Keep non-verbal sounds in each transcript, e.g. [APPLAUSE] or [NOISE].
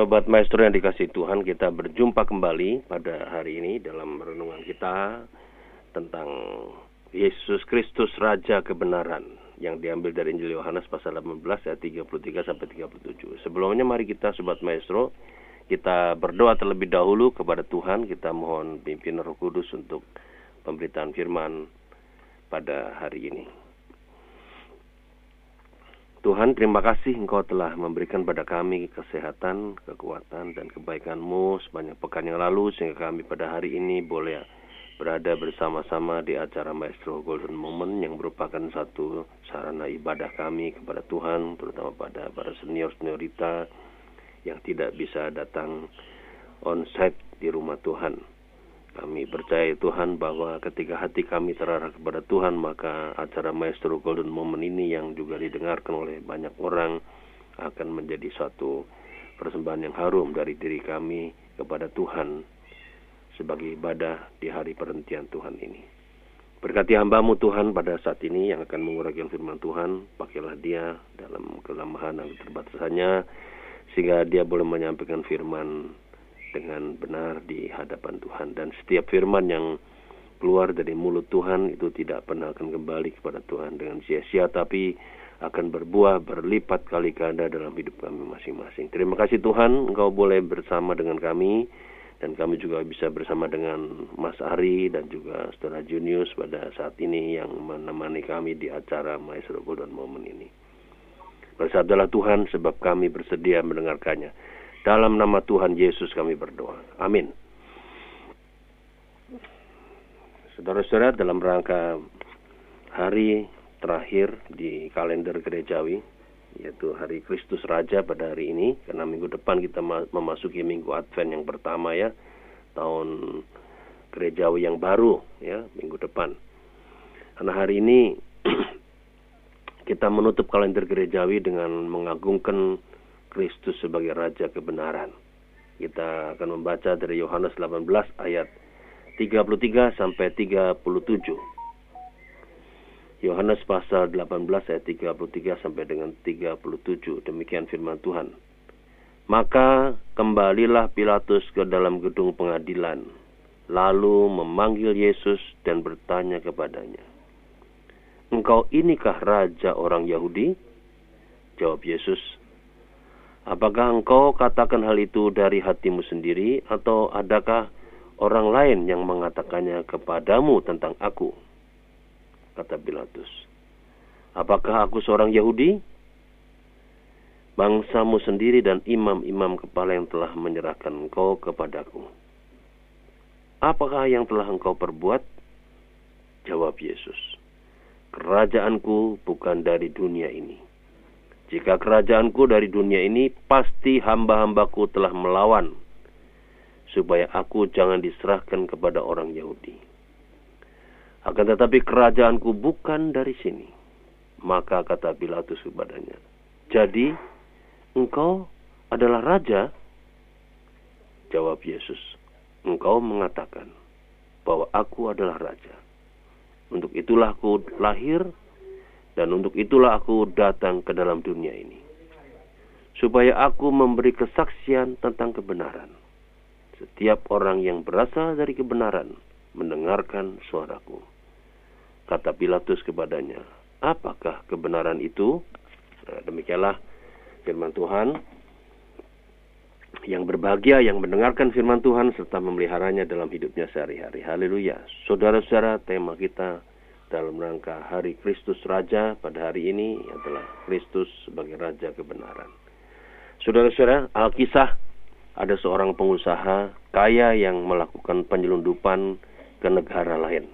Sobat Maestro yang dikasih Tuhan, kita berjumpa kembali pada hari ini dalam renungan kita tentang Yesus Kristus Raja Kebenaran yang diambil dari Injil Yohanes pasal 18 ayat 33 sampai 37. Sebelumnya mari kita Sobat Maestro kita berdoa terlebih dahulu kepada Tuhan, kita mohon pimpinan Roh Kudus untuk pemberitaan firman pada hari ini. Tuhan, terima kasih Engkau telah memberikan pada kami kesehatan, kekuatan, dan kebaikan-Mu sebanyak pekan yang lalu, sehingga kami pada hari ini boleh berada bersama-sama di acara Maestro Golden Moment yang merupakan satu sarana ibadah kami kepada Tuhan, terutama pada para senior-seniorita yang tidak bisa datang on-site di rumah Tuhan. Kami percaya Tuhan bahwa ketika hati kami terarah kepada Tuhan maka acara Maestro Golden Moment ini yang juga didengarkan oleh banyak orang akan menjadi suatu persembahan yang harum dari diri kami kepada Tuhan sebagai ibadah di hari perhentian Tuhan ini. Berkati hambamu Tuhan pada saat ini yang akan menguraikan firman Tuhan, pakailah dia dalam kelemahan dan keterbatasannya, sehingga dia boleh menyampaikan firman dengan benar di hadapan Tuhan dan setiap firman yang keluar dari mulut Tuhan itu tidak pernah akan kembali kepada Tuhan dengan sia-sia tapi akan berbuah berlipat kali ganda dalam hidup kami masing-masing. Terima kasih Tuhan, Engkau boleh bersama dengan kami dan kami juga bisa bersama dengan Mas Ari dan juga Saudara Junius pada saat ini yang menemani kami di acara Maestro Golden Moment ini. Bersabdalah Tuhan sebab kami bersedia mendengarkannya. Dalam nama Tuhan Yesus kami berdoa. Amin. Saudara-saudara, dalam rangka hari terakhir di kalender gerejawi, yaitu hari Kristus Raja pada hari ini, karena minggu depan kita memasuki minggu Advent yang pertama ya, tahun gerejawi yang baru ya, minggu depan. Karena hari ini [CLEARS THROAT] kita menutup kalender gerejawi dengan mengagungkan Kristus sebagai Raja kebenaran. Kita akan membaca dari Yohanes 18 ayat 33 sampai 37. Yohanes pasal 18 ayat 33 sampai dengan 37. Demikian firman Tuhan. Maka kembalilah Pilatus ke dalam gedung pengadilan, lalu memanggil Yesus dan bertanya kepadanya, Engkau inikah raja orang Yahudi? Jawab Yesus, Apakah engkau katakan hal itu dari hatimu sendiri atau adakah orang lain yang mengatakannya kepadamu tentang aku? Kata Pilatus. Apakah aku seorang Yahudi? Bangsamu sendiri dan imam-imam kepala yang telah menyerahkan engkau kepadaku. Apakah yang telah engkau perbuat? Jawab Yesus. Kerajaanku bukan dari dunia ini. Jika kerajaanku dari dunia ini, pasti hamba-hambaku telah melawan, supaya aku jangan diserahkan kepada orang Yahudi. Akan tetapi kerajaanku bukan dari sini. Maka kata Pilatus kepadanya, Jadi, engkau adalah raja? Jawab Yesus, Engkau mengatakan bahwa aku adalah raja. Untuk itulah aku lahir dan untuk itulah aku datang ke dalam dunia ini. Supaya aku memberi kesaksian tentang kebenaran. Setiap orang yang berasal dari kebenaran mendengarkan suaraku. Kata Pilatus kepadanya, apakah kebenaran itu? Nah, demikianlah firman Tuhan yang berbahagia yang mendengarkan firman Tuhan serta memeliharanya dalam hidupnya sehari-hari. Haleluya. Saudara-saudara, tema kita dalam rangka Hari Kristus Raja pada hari ini adalah Kristus sebagai Raja kebenaran. Saudara-saudara, Alkisah ada seorang pengusaha kaya yang melakukan penyelundupan ke negara lain.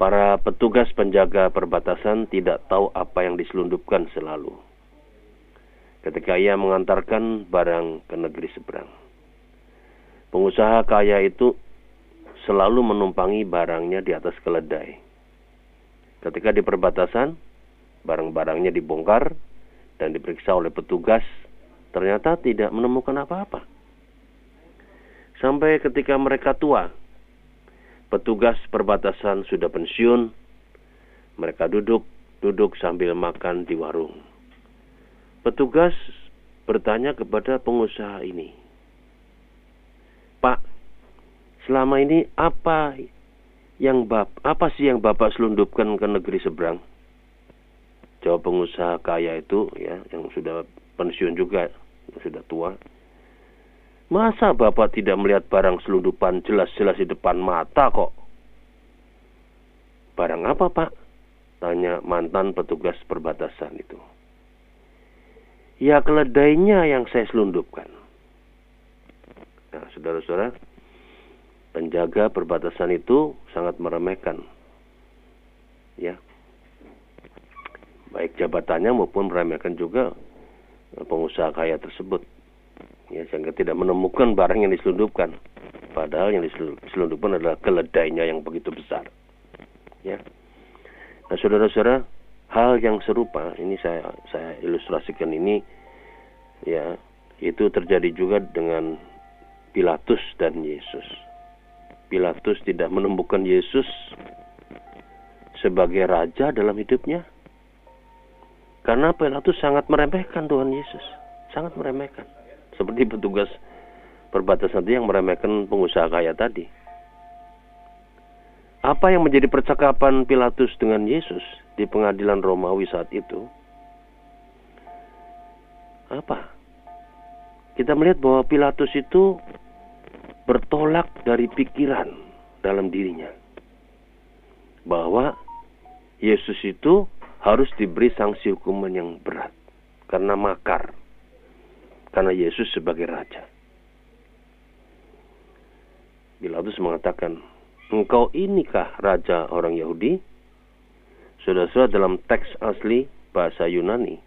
Para petugas penjaga perbatasan tidak tahu apa yang diselundupkan selalu. Ketika ia mengantarkan barang ke negeri seberang. Pengusaha kaya itu selalu menumpangi barangnya di atas keledai Ketika di perbatasan, barang-barangnya dibongkar dan diperiksa oleh petugas, ternyata tidak menemukan apa-apa. Sampai ketika mereka tua, petugas perbatasan sudah pensiun, mereka duduk duduk sambil makan di warung. Petugas bertanya kepada pengusaha ini, Pak, selama ini apa yang bap apa sih yang bapak selundupkan ke negeri seberang? Jawab pengusaha kaya itu ya yang sudah pensiun juga, sudah tua. Masa bapak tidak melihat barang selundupan jelas-jelas di depan mata kok? Barang apa pak? Tanya mantan petugas perbatasan itu. Ya keledainya yang saya selundupkan. Nah, saudara-saudara, penjaga perbatasan itu sangat meremehkan. Ya. Baik jabatannya maupun meremehkan juga pengusaha kaya tersebut. Ya, sehingga tidak menemukan barang yang diselundupkan. Padahal yang diselundupkan adalah keledainya yang begitu besar. Ya. Nah, saudara-saudara, hal yang serupa ini saya saya ilustrasikan ini ya itu terjadi juga dengan Pilatus dan Yesus. Pilatus tidak menemukan Yesus sebagai raja dalam hidupnya. Karena Pilatus sangat meremehkan Tuhan Yesus, sangat meremehkan. Seperti petugas perbatasan yang meremehkan pengusaha kaya tadi. Apa yang menjadi percakapan Pilatus dengan Yesus di pengadilan Romawi saat itu? Apa? Kita melihat bahwa Pilatus itu bertolak dari pikiran dalam dirinya. Bahwa Yesus itu harus diberi sanksi hukuman yang berat karena makar. Karena Yesus sebagai raja. Pilatus mengatakan, engkau inikah raja orang Yahudi? Saudara-saudara dalam teks asli bahasa Yunani,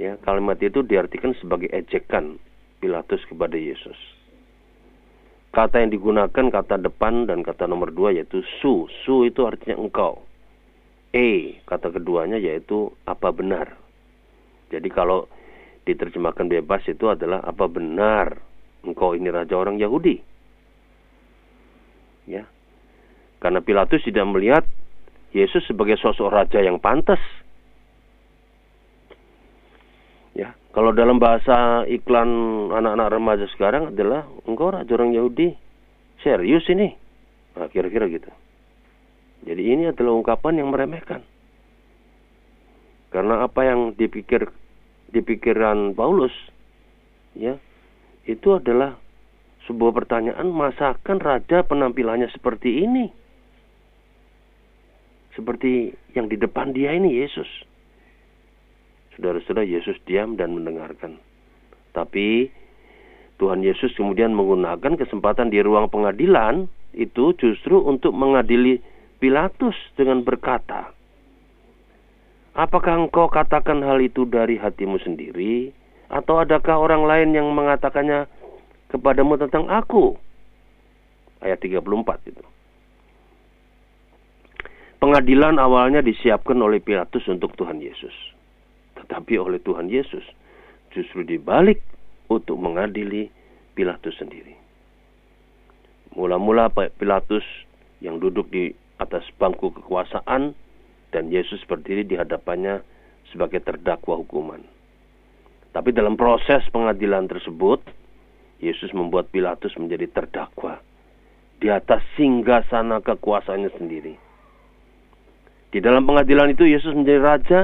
ya kalimat itu diartikan sebagai ejekan Pilatus kepada Yesus. Kata yang digunakan kata depan dan kata nomor dua yaitu su. Su itu artinya engkau. E kata keduanya yaitu apa benar. Jadi kalau diterjemahkan bebas itu adalah apa benar engkau ini raja orang Yahudi. Ya, karena Pilatus tidak melihat Yesus sebagai sosok raja yang pantas. Ya, kalau dalam bahasa iklan anak-anak remaja sekarang adalah engkau raja orang Yahudi. Serius ini. Nah, kira-kira gitu. Jadi ini adalah ungkapan yang meremehkan. Karena apa yang dipikir dipikiran Paulus ya itu adalah sebuah pertanyaan masakan raja penampilannya seperti ini seperti yang di depan dia ini Yesus. Saudara-saudara, Yesus diam dan mendengarkan. Tapi Tuhan Yesus kemudian menggunakan kesempatan di ruang pengadilan itu justru untuk mengadili Pilatus dengan berkata, Apakah engkau katakan hal itu dari hatimu sendiri? Atau adakah orang lain yang mengatakannya kepadamu tentang aku? Ayat 34 itu. Pengadilan awalnya disiapkan oleh Pilatus untuk Tuhan Yesus. Tetapi oleh Tuhan Yesus justru dibalik untuk mengadili Pilatus sendiri. Mula-mula Pilatus yang duduk di atas bangku kekuasaan dan Yesus berdiri di hadapannya sebagai terdakwa hukuman. Tapi dalam proses pengadilan tersebut, Yesus membuat Pilatus menjadi terdakwa di atas singgah sana kekuasaannya sendiri. Di dalam pengadilan itu Yesus menjadi raja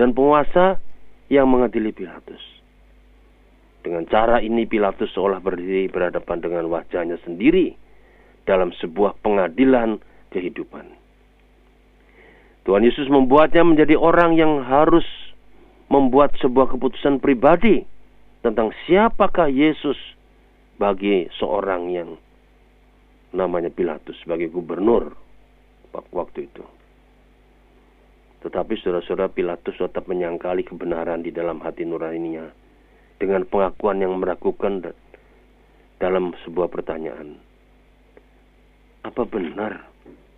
dan penguasa yang mengadili Pilatus. Dengan cara ini Pilatus seolah berdiri berhadapan dengan wajahnya sendiri dalam sebuah pengadilan kehidupan. Tuhan Yesus membuatnya menjadi orang yang harus membuat sebuah keputusan pribadi tentang siapakah Yesus bagi seorang yang namanya Pilatus sebagai gubernur waktu itu. Tetapi saudara-saudara Pilatus tetap menyangkali kebenaran di dalam hati nuraninya dengan pengakuan yang meragukan dalam sebuah pertanyaan. Apa benar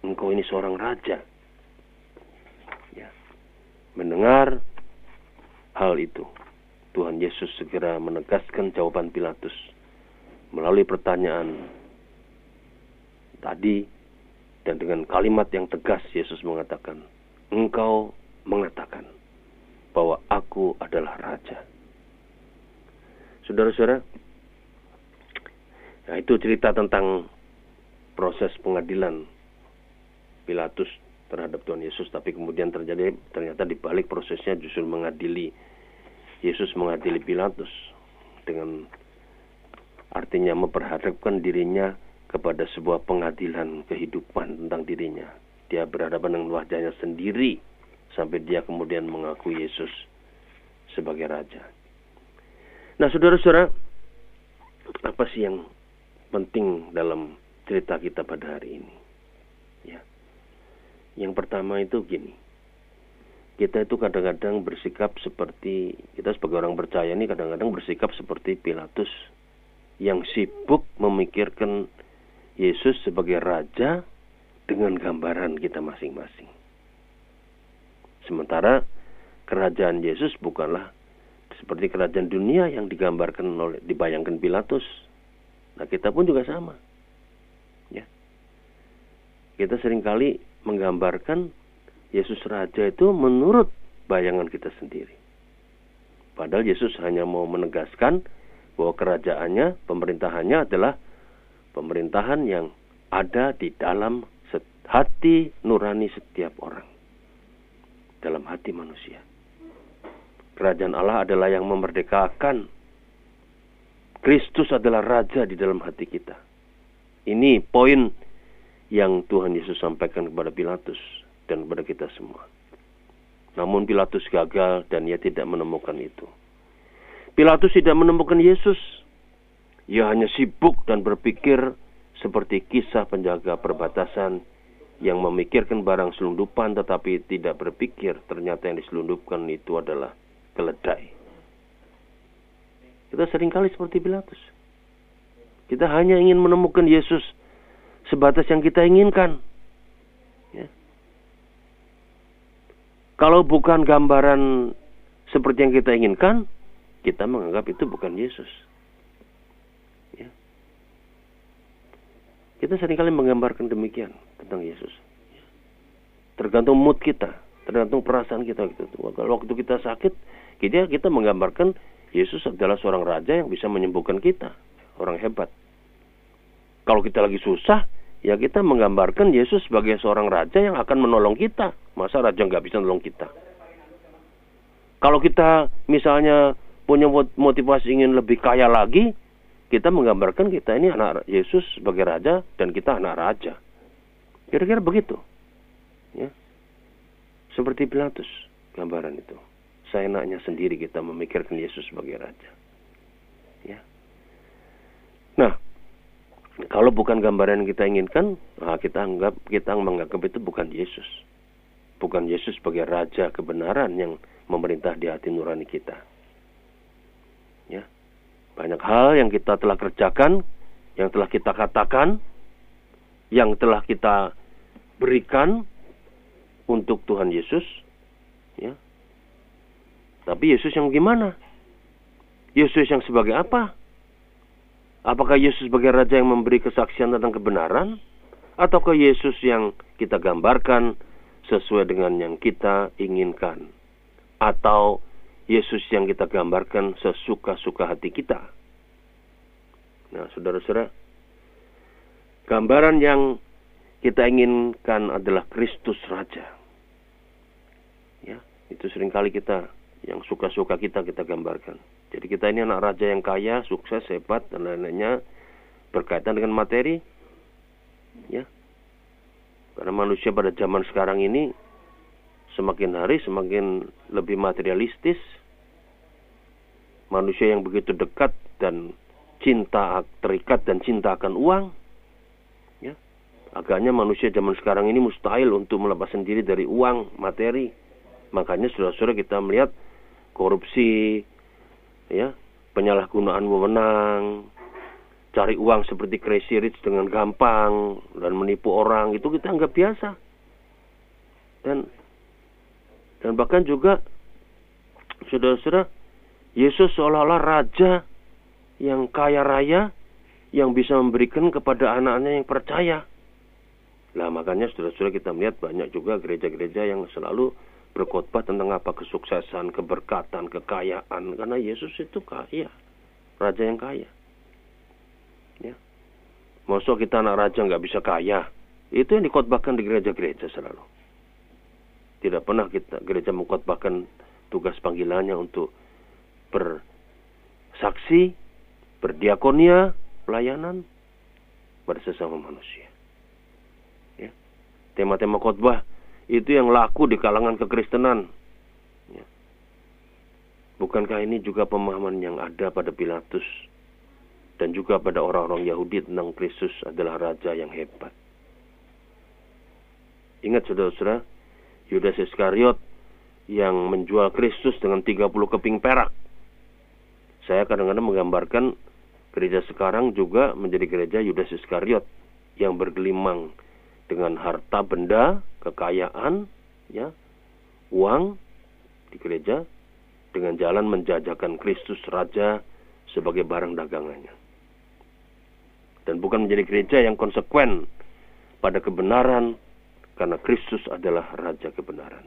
engkau ini seorang raja? Ya. Mendengar hal itu, Tuhan Yesus segera menegaskan jawaban Pilatus melalui pertanyaan tadi dan dengan kalimat yang tegas Yesus mengatakan, engkau mengatakan bahwa aku adalah raja. Saudara-saudara, nah itu cerita tentang proses pengadilan Pilatus terhadap Tuhan Yesus, tapi kemudian terjadi ternyata di balik prosesnya justru mengadili Yesus mengadili Pilatus dengan artinya memperhadapkan dirinya kepada sebuah pengadilan kehidupan tentang dirinya. Dia berhadapan dengan wajahnya sendiri sampai dia kemudian mengaku Yesus sebagai raja. Nah, saudara-saudara, apa sih yang penting dalam cerita kita pada hari ini? Ya. Yang pertama itu gini. Kita itu kadang-kadang bersikap seperti kita sebagai orang percaya ini kadang-kadang bersikap seperti Pilatus yang sibuk memikirkan Yesus sebagai raja dengan gambaran kita masing-masing. Sementara kerajaan Yesus bukanlah seperti kerajaan dunia yang digambarkan oleh dibayangkan Pilatus. Nah, kita pun juga sama. Ya. Kita sering kali menggambarkan Yesus raja itu menurut bayangan kita sendiri. Padahal Yesus hanya mau menegaskan bahwa kerajaannya, pemerintahannya adalah pemerintahan yang ada di dalam hati nurani setiap orang. Dalam hati manusia. Kerajaan Allah adalah yang memerdekakan. Kristus adalah raja di dalam hati kita. Ini poin yang Tuhan Yesus sampaikan kepada Pilatus dan kepada kita semua. Namun Pilatus gagal dan ia tidak menemukan itu. Pilatus tidak menemukan Yesus ia hanya sibuk dan berpikir seperti kisah penjaga perbatasan yang memikirkan barang selundupan tetapi tidak berpikir ternyata yang diselundupkan itu adalah keledai. Kita sering kali seperti Pilatus. Kita hanya ingin menemukan Yesus sebatas yang kita inginkan. Ya. Kalau bukan gambaran seperti yang kita inginkan, kita menganggap itu bukan Yesus. Kita sering kali menggambarkan demikian tentang Yesus. Tergantung mood kita, tergantung perasaan kita gitu. Waktu kita sakit, kita kita menggambarkan Yesus adalah seorang raja yang bisa menyembuhkan kita, orang hebat. Kalau kita lagi susah, ya kita menggambarkan Yesus sebagai seorang raja yang akan menolong kita. Masa raja nggak bisa menolong kita? Kalau kita misalnya punya motivasi ingin lebih kaya lagi, kita menggambarkan kita ini anak Yesus sebagai raja dan kita anak raja. Kira-kira begitu. Ya. Seperti Pilatus gambaran itu. Saya enaknya sendiri kita memikirkan Yesus sebagai raja. Ya. Nah, kalau bukan gambaran yang kita inginkan, nah kita anggap kita menganggap itu bukan Yesus. Bukan Yesus sebagai raja kebenaran yang memerintah di hati nurani kita. Ya. Banyak hal yang kita telah kerjakan, yang telah kita katakan, yang telah kita berikan untuk Tuhan Yesus. Ya. Tapi Yesus yang gimana? Yesus yang sebagai apa? Apakah Yesus sebagai raja yang memberi kesaksian tentang kebenaran? Ataukah Yesus yang kita gambarkan sesuai dengan yang kita inginkan? Atau Yesus yang kita gambarkan sesuka-suka hati kita. Nah, saudara-saudara, gambaran yang kita inginkan adalah Kristus Raja. Ya, itu sering kali kita yang suka-suka kita kita gambarkan. Jadi kita ini anak raja yang kaya, sukses, hebat dan lain-lainnya berkaitan dengan materi. Ya. Karena manusia pada zaman sekarang ini semakin hari semakin lebih materialistis. Manusia yang begitu dekat dan cinta terikat dan cinta akan uang. Ya. Agaknya manusia zaman sekarang ini mustahil untuk melepaskan diri dari uang, materi. Makanya saudara-saudara kita melihat korupsi, ya, penyalahgunaan wewenang, cari uang seperti crazy rich dengan gampang dan menipu orang itu kita anggap biasa. Dan dan bahkan juga saudara-saudara, Yesus seolah-olah raja yang kaya raya yang bisa memberikan kepada anak-anaknya yang percaya. Nah makanya saudara-saudara kita melihat banyak juga gereja-gereja yang selalu berkhotbah tentang apa kesuksesan, keberkatan, kekayaan. Karena Yesus itu kaya. raja yang kaya. Ya. Masuk kita anak raja nggak bisa kaya. Itu yang dikotbahkan di gereja-gereja selalu. Tidak pernah kita gereja mengkotbahkan tugas panggilannya untuk bersaksi, berdiakonia, pelayanan pada sesama manusia. Tema-tema khotbah itu yang laku di kalangan kekristenan. Ya. Bukankah ini juga pemahaman yang ada pada Pilatus dan juga pada orang-orang Yahudi tentang Kristus adalah raja yang hebat. Ingat saudara-saudara, Yudas Iskariot yang menjual Kristus dengan 30 keping perak. Saya kadang-kadang menggambarkan gereja sekarang juga menjadi gereja Yudas Iskariot yang bergelimang dengan harta benda, kekayaan, ya, uang di gereja dengan jalan menjajakan Kristus Raja sebagai barang dagangannya. Dan bukan menjadi gereja yang konsekuen pada kebenaran karena Kristus adalah Raja kebenaran.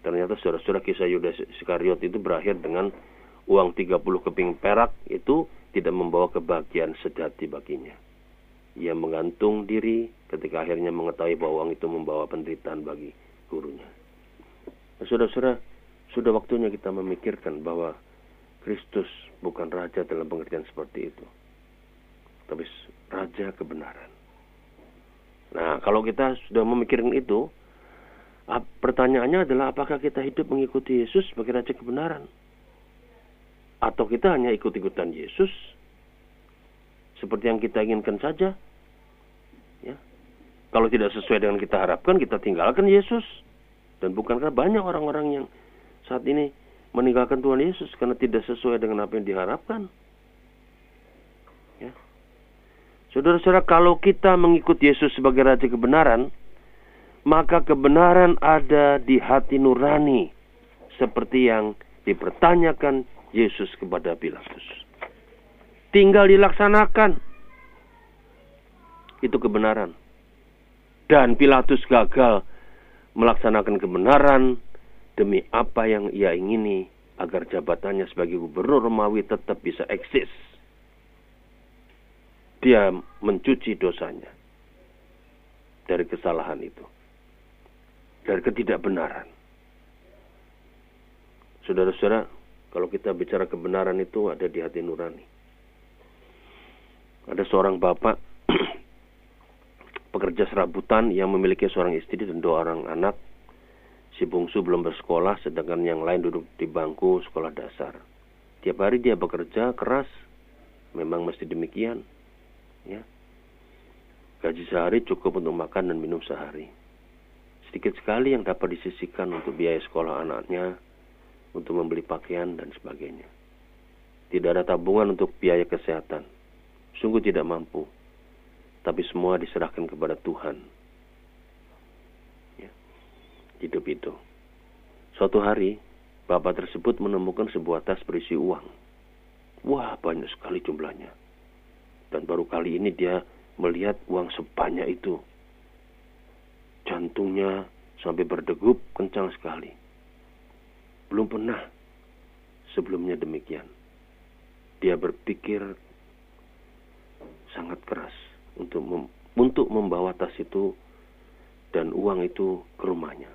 Ternyata saudara-saudara kisah Yudas Iskariot itu berakhir dengan uang 30 keping perak itu tidak membawa kebahagiaan sejati baginya. Ia menggantung diri ketika akhirnya mengetahui bahwa uang itu membawa penderitaan bagi gurunya. Nah, saudara-saudara, sudah waktunya kita memikirkan bahwa Kristus bukan raja dalam pengertian seperti itu. Tapi raja kebenaran. Nah, kalau kita sudah memikirkan itu, pertanyaannya adalah apakah kita hidup mengikuti Yesus sebagai raja kebenaran? Atau kita hanya ikut-ikutan Yesus seperti yang kita inginkan saja? Kalau tidak sesuai dengan kita harapkan, kita tinggalkan Yesus. Dan bukankah banyak orang-orang yang saat ini meninggalkan Tuhan Yesus karena tidak sesuai dengan apa yang diharapkan? Ya. Saudara-saudara, kalau kita mengikut Yesus sebagai Raja kebenaran, maka kebenaran ada di hati nurani seperti yang dipertanyakan Yesus kepada Pilatus. Tinggal dilaksanakan. Itu kebenaran. Dan Pilatus gagal melaksanakan kebenaran demi apa yang ia ingini agar jabatannya sebagai gubernur Romawi tetap bisa eksis. Dia mencuci dosanya dari kesalahan itu dari ketidakbenaran. Saudara-saudara, kalau kita bicara kebenaran itu ada di hati nurani. Ada seorang bapak pekerja serabutan yang memiliki seorang istri dan dua orang anak. Si bungsu belum bersekolah, sedangkan yang lain duduk di bangku sekolah dasar. Tiap hari dia bekerja keras, memang mesti demikian. Ya. Gaji sehari cukup untuk makan dan minum sehari sedikit sekali yang dapat disisihkan untuk biaya sekolah anaknya, untuk membeli pakaian dan sebagainya. Tidak ada tabungan untuk biaya kesehatan. Sungguh tidak mampu. Tapi semua diserahkan kepada Tuhan. Ya. Hidup itu. Suatu hari, bapak tersebut menemukan sebuah tas berisi uang. Wah, banyak sekali jumlahnya. Dan baru kali ini dia melihat uang sebanyak itu Jantungnya sampai berdegup kencang sekali. Belum pernah sebelumnya demikian. Dia berpikir sangat keras untuk mem untuk membawa tas itu dan uang itu ke rumahnya.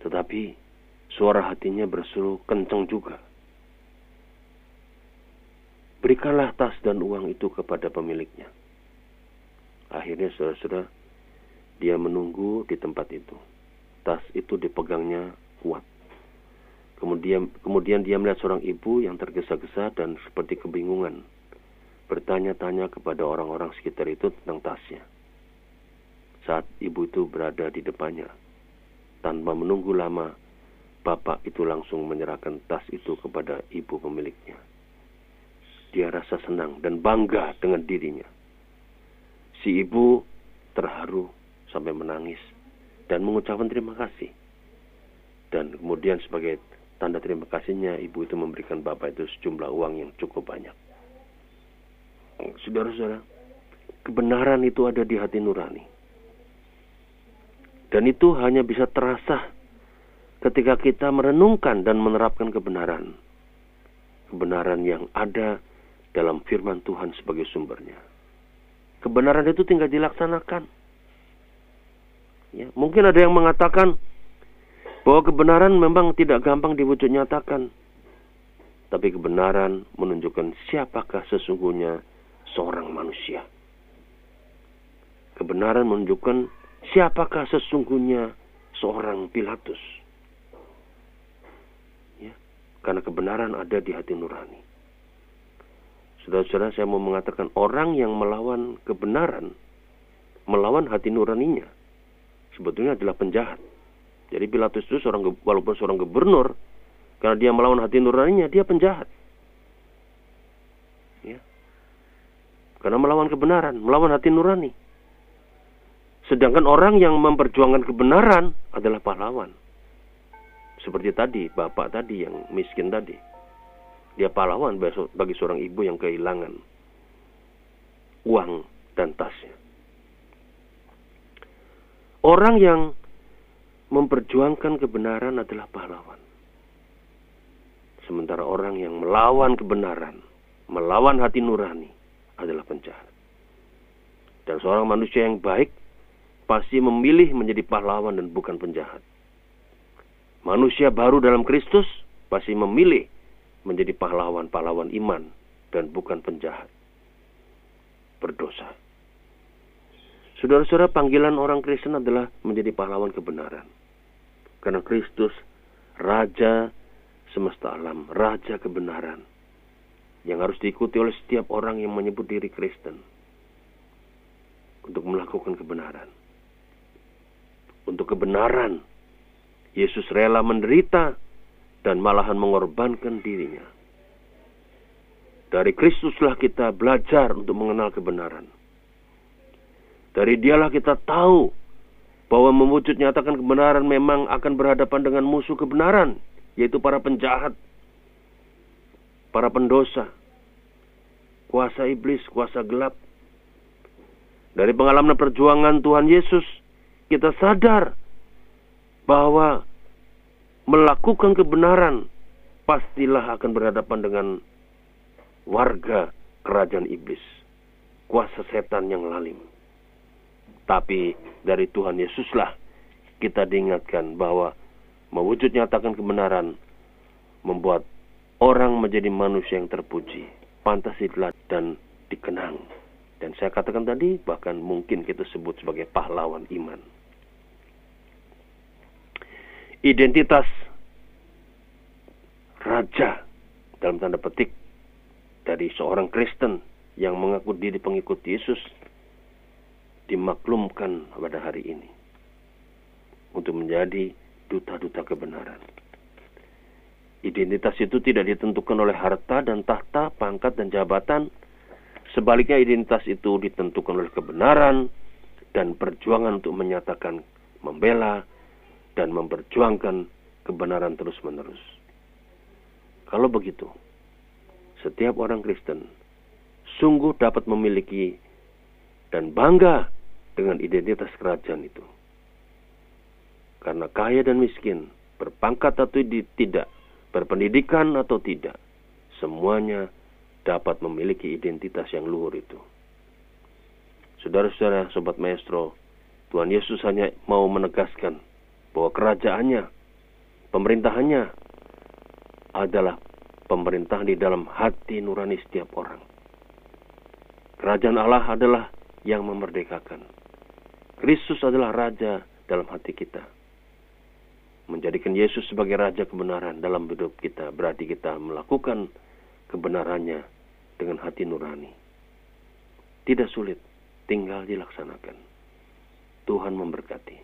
Tetapi suara hatinya berseru kencang juga. Berikanlah tas dan uang itu kepada pemiliknya. Akhirnya saudara-saudara dia menunggu di tempat itu. Tas itu dipegangnya kuat. Kemudian kemudian dia melihat seorang ibu yang tergesa-gesa dan seperti kebingungan. Bertanya-tanya kepada orang-orang sekitar itu tentang tasnya. Saat ibu itu berada di depannya, tanpa menunggu lama, bapak itu langsung menyerahkan tas itu kepada ibu pemiliknya. Dia rasa senang dan bangga dengan dirinya. Si ibu terharu sampai menangis dan mengucapkan terima kasih. Dan kemudian sebagai tanda terima kasihnya, ibu itu memberikan bapak itu sejumlah uang yang cukup banyak. Saudara-saudara, kebenaran itu ada di hati nurani. Dan itu hanya bisa terasa ketika kita merenungkan dan menerapkan kebenaran. kebenaran yang ada dalam firman Tuhan sebagai sumbernya. Kebenaran itu tinggal dilaksanakan. Ya, mungkin ada yang mengatakan bahwa kebenaran memang tidak gampang diwujud nyatakan. Tapi kebenaran menunjukkan siapakah sesungguhnya seorang manusia. Kebenaran menunjukkan siapakah sesungguhnya seorang Pilatus. Ya, karena kebenaran ada di hati nurani. Saudara-saudara, saya mau mengatakan orang yang melawan kebenaran, melawan hati nuraninya, sebetulnya adalah penjahat. Jadi Pilatus itu seorang walaupun seorang gubernur, karena dia melawan hati nuraninya, dia penjahat. Karena melawan kebenaran, melawan hati nurani. Sedangkan orang yang memperjuangkan kebenaran adalah pahlawan. Seperti tadi, bapak tadi yang miskin tadi. Dia pahlawan bagi seorang ibu yang kehilangan uang dan tasnya. Orang yang memperjuangkan kebenaran adalah pahlawan. Sementara orang yang melawan kebenaran, melawan hati nurani adalah penjahat. Dan seorang manusia yang baik pasti memilih menjadi pahlawan dan bukan penjahat. Manusia baru dalam Kristus pasti memilih menjadi pahlawan-pahlawan iman dan bukan penjahat. Berdosa. Saudara-saudara, panggilan orang Kristen adalah menjadi pahlawan kebenaran. Karena Kristus raja semesta alam, raja kebenaran yang harus diikuti oleh setiap orang yang menyebut diri Kristen untuk melakukan kebenaran. Untuk kebenaran, Yesus rela menderita dan malahan mengorbankan dirinya. Dari Kristuslah kita belajar untuk mengenal kebenaran. Dari dialah kita tahu bahwa mewujud nyatakan kebenaran memang akan berhadapan dengan musuh kebenaran, yaitu para penjahat, para pendosa, kuasa iblis, kuasa gelap. Dari pengalaman perjuangan Tuhan Yesus, kita sadar bahwa melakukan kebenaran pastilah akan berhadapan dengan warga kerajaan iblis, kuasa setan yang lalim. Tapi dari Tuhan Yesuslah kita diingatkan bahwa mewujud nyatakan kebenaran membuat orang menjadi manusia yang terpuji, pantas ditelat dan dikenang. Dan saya katakan tadi bahkan mungkin kita sebut sebagai pahlawan iman. Identitas raja dalam tanda petik dari seorang Kristen yang mengaku diri pengikut Yesus dimaklumkan pada hari ini untuk menjadi duta-duta kebenaran. Identitas itu tidak ditentukan oleh harta dan tahta, pangkat dan jabatan. Sebaliknya identitas itu ditentukan oleh kebenaran dan perjuangan untuk menyatakan, membela, dan memperjuangkan kebenaran terus-menerus. Kalau begitu, setiap orang Kristen sungguh dapat memiliki dan bangga dengan identitas kerajaan itu. Karena kaya dan miskin, berpangkat atau tidak, berpendidikan atau tidak, semuanya dapat memiliki identitas yang luhur itu. Saudara-saudara, sobat maestro, Tuhan Yesus hanya mau menegaskan bahwa kerajaannya, pemerintahannya adalah pemerintahan di dalam hati nurani setiap orang. Kerajaan Allah adalah yang memerdekakan. Kristus adalah raja dalam hati kita. Menjadikan Yesus sebagai raja kebenaran dalam hidup kita berarti kita melakukan kebenarannya dengan hati nurani. Tidak sulit, tinggal dilaksanakan. Tuhan memberkati.